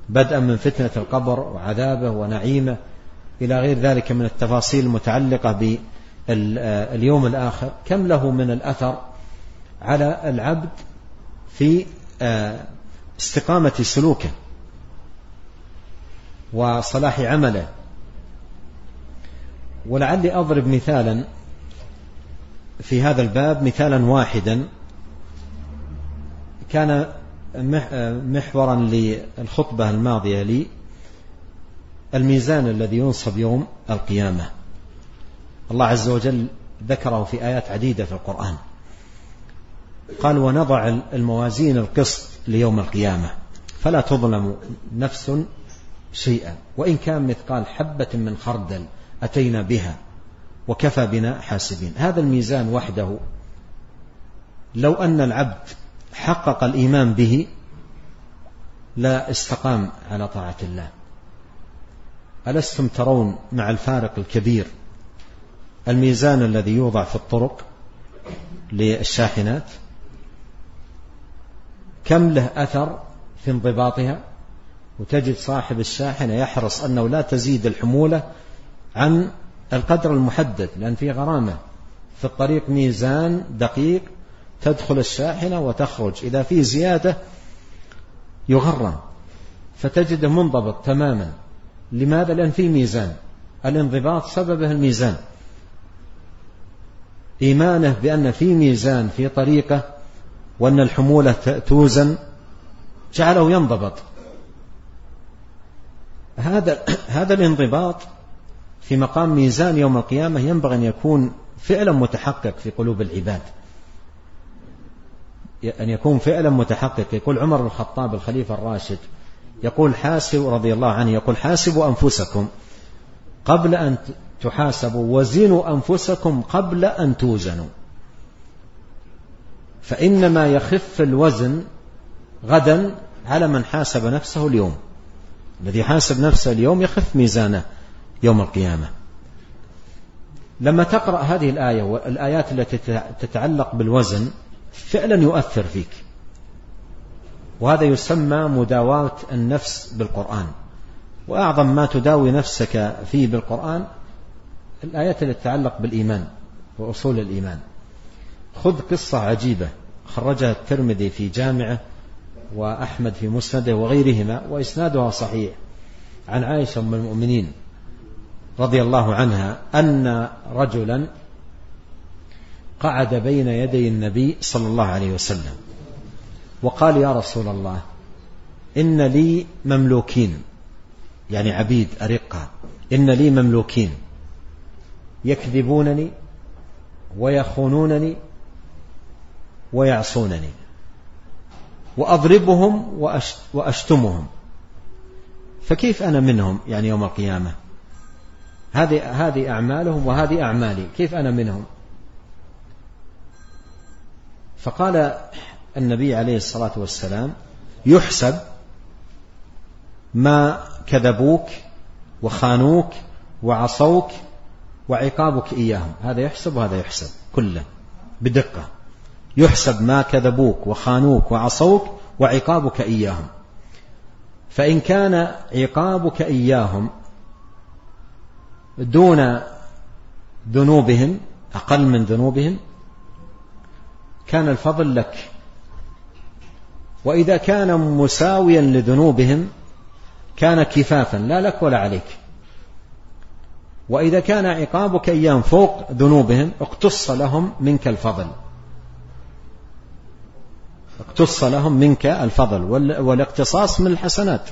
بدءا من فتنة القبر وعذابه ونعيمه إلى غير ذلك من التفاصيل المتعلقة باليوم الآخر. كم له من الأثر على العبد في آه، استقامة سلوكه وصلاح عمله؟ ولعلي أضرب مثالا في هذا الباب مثالا واحدا. كان محورا للخطبة الماضية لي الميزان الذي ينصب يوم القيامة. الله عز وجل ذكره في آيات عديدة في القرآن. قال ونضع الموازين القسط ليوم القيامة فلا تظلم نفس شيئا وإن كان مثقال حبة من خردل أتينا بها وكفى بنا حاسبين. هذا الميزان وحده. لو أن العبد حقق الإيمان به لا استقام على طاعة الله. ألستم ترون مع الفارق الكبير الميزان الذي يوضع في الطرق للشاحنات؟ كم له أثر في انضباطها؟ وتجد صاحب الشاحنة يحرص أنه لا تزيد الحمولة عن القدر المحدد لأن في غرامة. في الطريق ميزان دقيق تدخل الشاحنة وتخرج. إذا في زيادة يغرم. فتجده منضبط تماما. لماذا؟ لأن في ميزان. الانضباط سببه الميزان. إيمانه بأن في ميزان في طريقة وأن الحمولة توزن جعله ينضبط. هذا هذا الانضباط في مقام ميزان يوم القيامة ينبغي أن يكون فعلا متحقق في قلوب العباد. أن يكون فعلا متحقق. يقول عمر بن الخطاب الخليفة الراشد يقول حاسب رضي الله عنه يقول حاسبوا أنفسكم قبل أن تحاسبوا وزنوا أنفسكم قبل أن توزنوا. فإنما يخف الوزن غدا على من حاسب نفسه اليوم. الذي حاسب نفسه اليوم يخف ميزانه. يوم القيامة. لما تقرأ هذه الآية والآيات التي تتعلق بالوزن فعلا يؤثر فيك. وهذا يسمى مداواة النفس بالقرآن. وأعظم ما تداوي نفسك فيه بالقرآن الآيات التي تتعلق بالإيمان وأصول الإيمان. خذ قصة عجيبة خرجها الترمذي في جامعه وأحمد في مسنده وغيرهما وإسنادها صحيح. عن عائشة أم المؤمنين رضي الله عنها أن رجلا قعد بين يدي النبي صلى الله عليه وسلم وقال يا رسول الله إن لي مملوكين يعني عبيد أرقة إن لي مملوكين يكذبونني ويخونونني ويعصونني وأضربهم وأشتمهم فكيف أنا منهم يعني يوم القيامة؟ هذه هذه أعمالهم وهذه أعمالي. كيف أنا منهم؟ فقال النبي عليه الصلاة والسلام يحسب ما كذبوك وخانوك وعصوك وعقابك إياهم. هذا يحسب وهذا يحسب كله بدقة. يحسب ما كذبوك وخانوك وعصوك وعقابك إياهم. فإن كان عقابك إياهم دون ذنوبهم أقل من ذنوبهم كان الفضل لك. وإذا كان مساويا لذنوبهم كان كفافا لا لك ولا عليك. وإذا كان عقابك إياهم فوق ذنوبهم اقتص لهم منك الفضل. اقتص لهم منك الفضل والاقتصاص من الحسنات.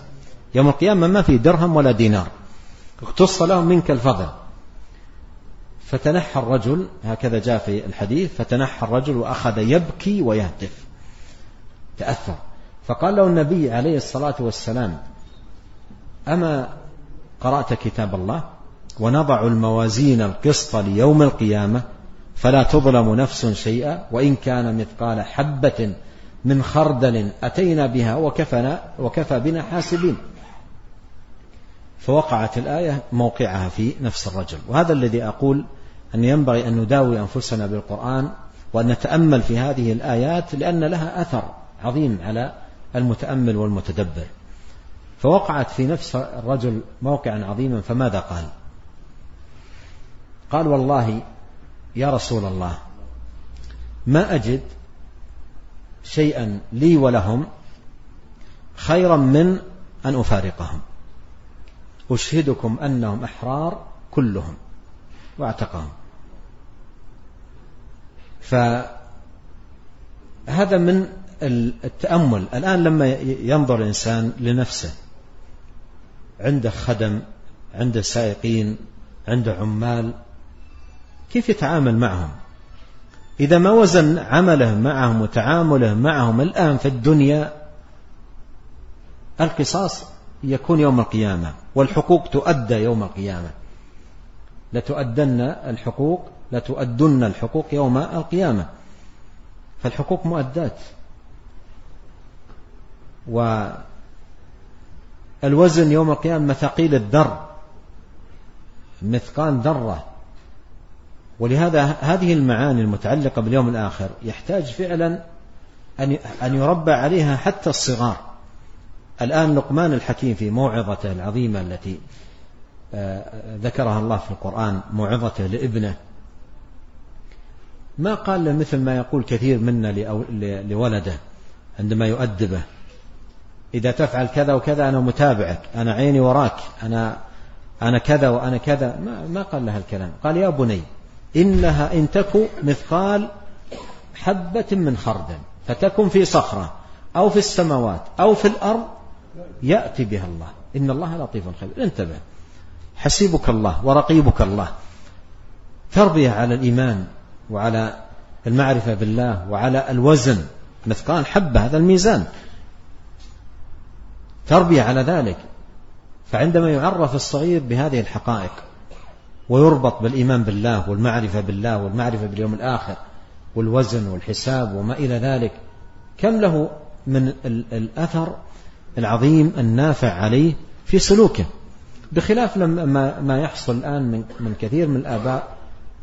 يوم القيامة ما في درهم ولا دينار. اقتص لهم منك الفضل. فتنحى الرجل هكذا جاء في الحديث فتنحى الرجل وأخذ يبكي ويهتف. تأثر. فقال له النبي عليه الصلاة والسلام أما قرأت كتاب الله ونضع الموازين القسط ليوم القيامة فلا تظلم نفس شيئا وإن كان مثقال حبة من خردل أتينا بها وكفنا وكفى بنا حاسبين. فوقعت الآية موقعها في نفس الرجل. وهذا الذي أقول أن ينبغي أن نداوي أنفسنا بالقرآن وأن نتأمل في هذه الآيات لأن لها أثر عظيم على المتأمل والمتدبر. فوقعت في نفس الرجل موقعا عظيما فماذا قال؟ قال والله يا رسول الله ما أجد شيئا لي ولهم خيرا من أن أفارقهم. أشهدكم أنهم أحرار كلهم وأعتقهم. فهذا من التأمل. الآن لما ينظر الإنسان لنفسه عنده خدم عنده سائقين عنده عمال كيف يتعامل معهم؟ إذا ما وزن عمله معهم وتعامله معهم الآن في الدنيا القصاص يكون يوم القيامة والحقوق تؤدى يوم القيامة. لتؤدن الحقوق لتؤدن الحقوق يوم القيامة. فالحقوق مؤدات. والوزن يوم القيامة مثاقيل الذر مثقال ذرة. ولهذا هذه المعاني المتعلقة باليوم الآخر يحتاج فعلا أن يربى عليها حتى الصغار. الآن لقمان الحكيم في موعظته العظيمة التي آه، ذكرها الله في القرآن موعظته لابنه. ما قال له مثل ما يقول كثير منا لولده عندما يؤدبه. إذا تفعل كذا وكذا أنا متابعك أنا عيني وراك أنا أنا كذا وأنا كذا. ما, ما قال لها الكلام قال يا بني إنها إن تك مثقال حبة من خردل فتكن في صخرة أو في السماوات أو في الأرض يأتي بها الله. إن الله لطيف خبير. انتبه. حسيبك الله ورقيبك الله. تربية على الإيمان وعلى المعرفة بالله وعلى الوزن. مثقال حبة هذا الميزان. تربية على ذلك. فعندما يعرف الصغير بهذه الحقائق ويربط بالإيمان بالله والمعرفة بالله والمعرفة باليوم الآخر والوزن والحساب وما إلى ذلك كم له من الأثر العظيم النافع عليه في سلوكه بخلاف لما ما يحصل الآن من كثير من الآباء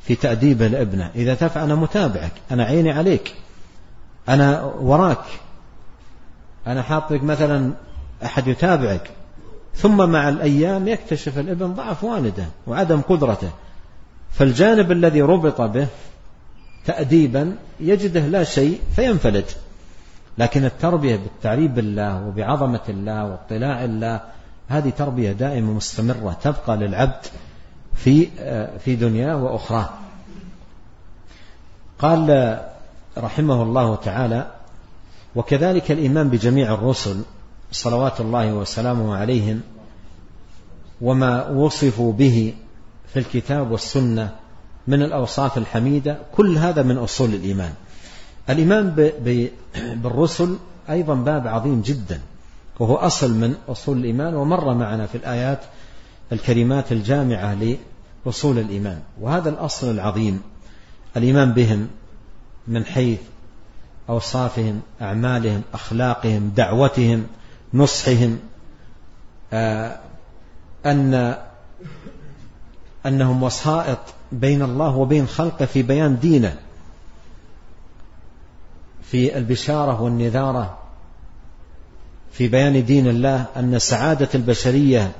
في تأديبه لابنه إذا تفعل أنا متابعك أنا عيني عليك أنا وراك أنا حاطك مثلا أحد يتابعك. ثم مع الأيام يكتشف الابن ضعف والده وعدم قدرته. فالجانب الذي ربط به تأديبا يجده لا شيء فينفلت. لكن التربية بالتعريب بالله وبعظمة الله واطلاع الله هذه تربية دائمة مستمرة تبقى للعبد في في دنياه وأخراه. قال رحمه الله تعالى وكذلك الإيمان بجميع الرسل صلوات الله وسلامه عليهم وما وصفوا به في الكتاب والسنة من الأوصاف الحميدة كل هذا من أصول الإيمان. الإيمان بالرسل أيضا باب عظيم جدا وهو أصل من أصول الإيمان ومر معنا في الآيات الكلمات الجامعة لأصول الإيمان. وهذا الأصل العظيم الإيمان بهم من حيث أوصافهم أعمالهم أخلاقهم دعوتهم نصحهم آه، أن أنهم وسائط بين الله وبين خلقه في بيان دينه. في البشارة والنذارة في بيان دين الله أن سعادة البشرية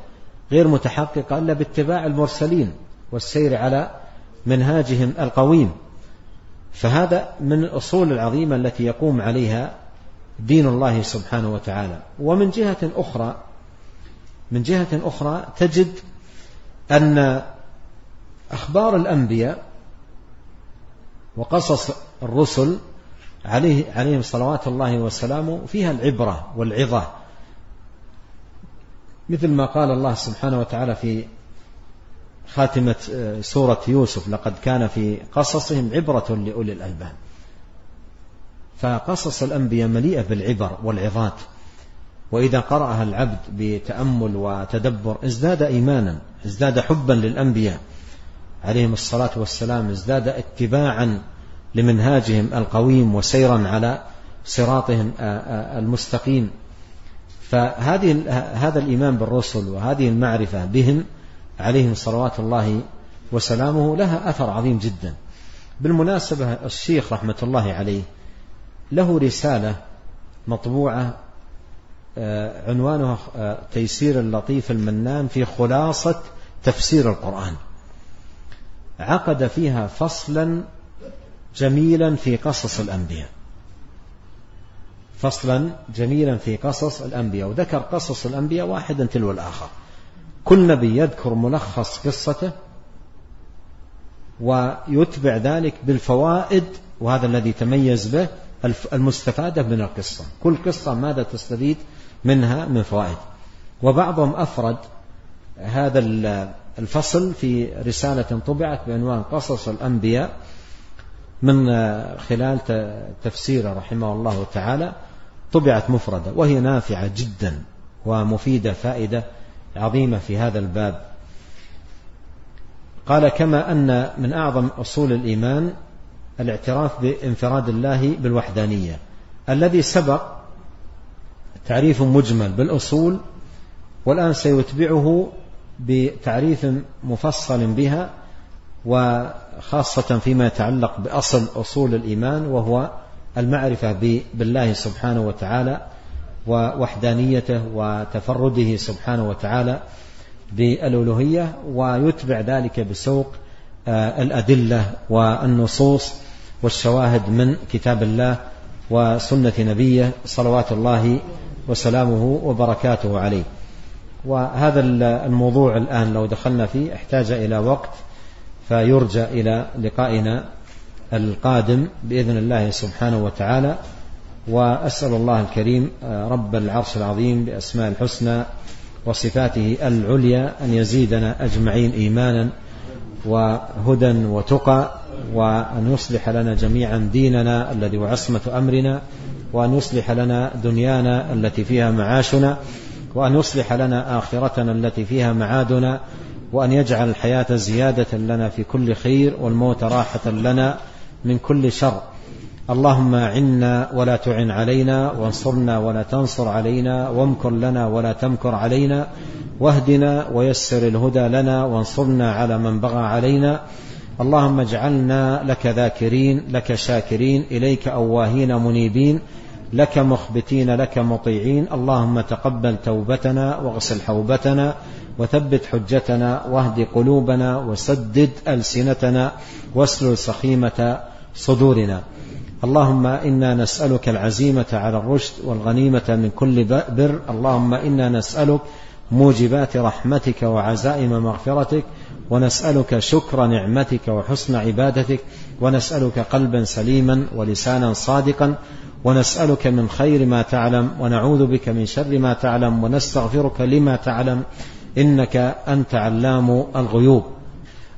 غير متحققة إلا باتباع المرسلين والسير على منهاجهم القويم. فهذا من الأصول العظيمة التي يقوم عليها دين الله سبحانه وتعالى. ومن جهة أخرى من جهة أخرى تجد أن أخبار الأنبياء وقصص الرسل عليه عليهم صلوات الله وسلامه فيها العبرة والعظة. مثل ما قال الله سبحانه وتعالى في خاتمة آه، سورة يوسف لقد كان في قصصهم عبرة لأولي الألباب. فقصص الأنبياء مليئة بالعبر والعظات. وإذا قرأها العبد بتأمل وتدبر ازداد إيمانا ازداد حبا للأنبياء. عليهم الصلاة والسلام ازداد اتباعا لمنهاجهم القويم وسيرا على صراطهم المستقيم. فهذه هذا الإيمان بالرسل وهذه المعرفة بهم عليهم صلوات الله وسلامه لها أثر عظيم جدا. بالمناسبة الشيخ رحمة الله عليه له رسالة مطبوعة آه، عنوانها آه، تيسير اللطيف المنان في خلاصة تفسير القرآن. عقد فيها فصلا جميلا في قصص الأنبياء. فصلا جميلا في قصص الأنبياء. وذكر قصص الأنبياء واحدا تلو الآخر. كل نبي يذكر ملخص قصته ويتبع ذلك بالفوائد وهذا الذي تميز به المستفادة من القصة. كل قصة ماذا تستفيد منها؟ من فوائد. وبعضهم أفرد هذا الفصل في رسالة طبعت بعنوان قصص الأنبياء. من خلال تفسيره رحمه الله تعالى طبعت مفردة وهي نافعة جدا ومفيدة فائدة عظيمة في هذا الباب. قال كما أن من أعظم أصول الإيمان الاعتراف بانفراد الله بالوحدانية الذي سبق تعريف مجمل بالأصول والآن سيتبعه بتعريف مفصل بها وخاصة فيما يتعلق بأصل أصول الإيمان وهو المعرفة بالله سبحانه وتعالى ووحدانيته وتفرده سبحانه وتعالى بالألوهية ويتبع ذلك بسوق آه، الأدلة والنصوص والشواهد من كتاب الله وسنة نبيه صلوات الله وسلامه وبركاته عليه. وهذا الموضوع الآن لو دخلنا فيه احتاج إلى وقت فيرجى إلى لقائنا القادم بإذن الله سبحانه وتعالى. وأسأل الله الكريم آه، رب العرش العظيم بأسماء الحسنى وصفاته العليا أن يزيدنا أجمعين إيمانا وهدى وتقى وأن يصلح لنا جميعا ديننا الذي وعصمة أمرنا وأن يصلح لنا دنيانا التي فيها معاشنا وأن يصلح لنا آخرتنا التي فيها معادنا وأن يجعل الحياة زيادة لنا في كل خير والموت راحة لنا من كل شر. اللهم عنا ولا تعن علينا وانصرنا ولا تنصر علينا وامكر لنا ولا تمكر علينا واهدنا ويسر الهدى لنا وانصرنا على من بغى علينا. اللهم اجعلنا لك ذاكرين لك شاكرين إليك أواهين منيبين لك مخبتين لك مطيعين. اللهم تقبل توبتنا واغسل حوبتنا وثبت حجتنا واهد قلوبنا وسدد ألسنتنا واسلل سخيمة صدورنا. اللهم إنا نسألك العزيمة على الرشد والغنيمة من كل بر. اللهم إنا نسألك موجبات رحمتك وعزائم مغفرتك ونسألك شكر نعمتك وحسن عبادتك ونسألك قلبا سليما ولسانا صادقا ونسألك من خير ما تعلم ونعوذ بك من شر ما تعلم ونستغفرك لما تعلم. إنك أنت علام الغيوب.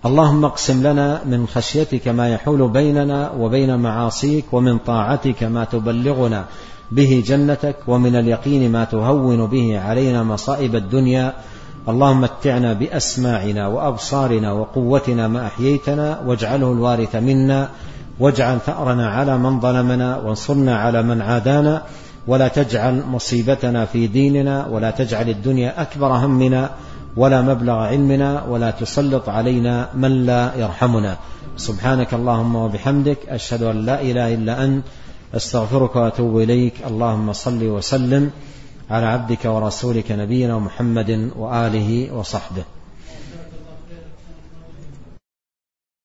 اللهم اقسم لنا من خشيتك ما يحول بيننا وبين معاصيك ومن طاعتك ما تبلغنا به جنتك ومن اليقين ما تهون به علينا مصائب الدنيا. اللهم متعنا بأسماعنا وأبصارنا وقوتنا ما أحييتنا واجعله الوارث منا. واجعل ثأرنا على من ظلمنا وانصرنا على من عادانا. ولا تجعل مصيبتنا في ديننا ولا تجعل الدنيا أكبر همنا. ولا مبلغ علمنا ولا تسلط علينا من لا يرحمنا. سبحانك اللهم وبحمدك أشهد أن لا إله إلا أنت أستغفرك وأتوب إليك. اللهم صل وسلم على عبدك ورسولك نبينا محمد وآله وصحبه.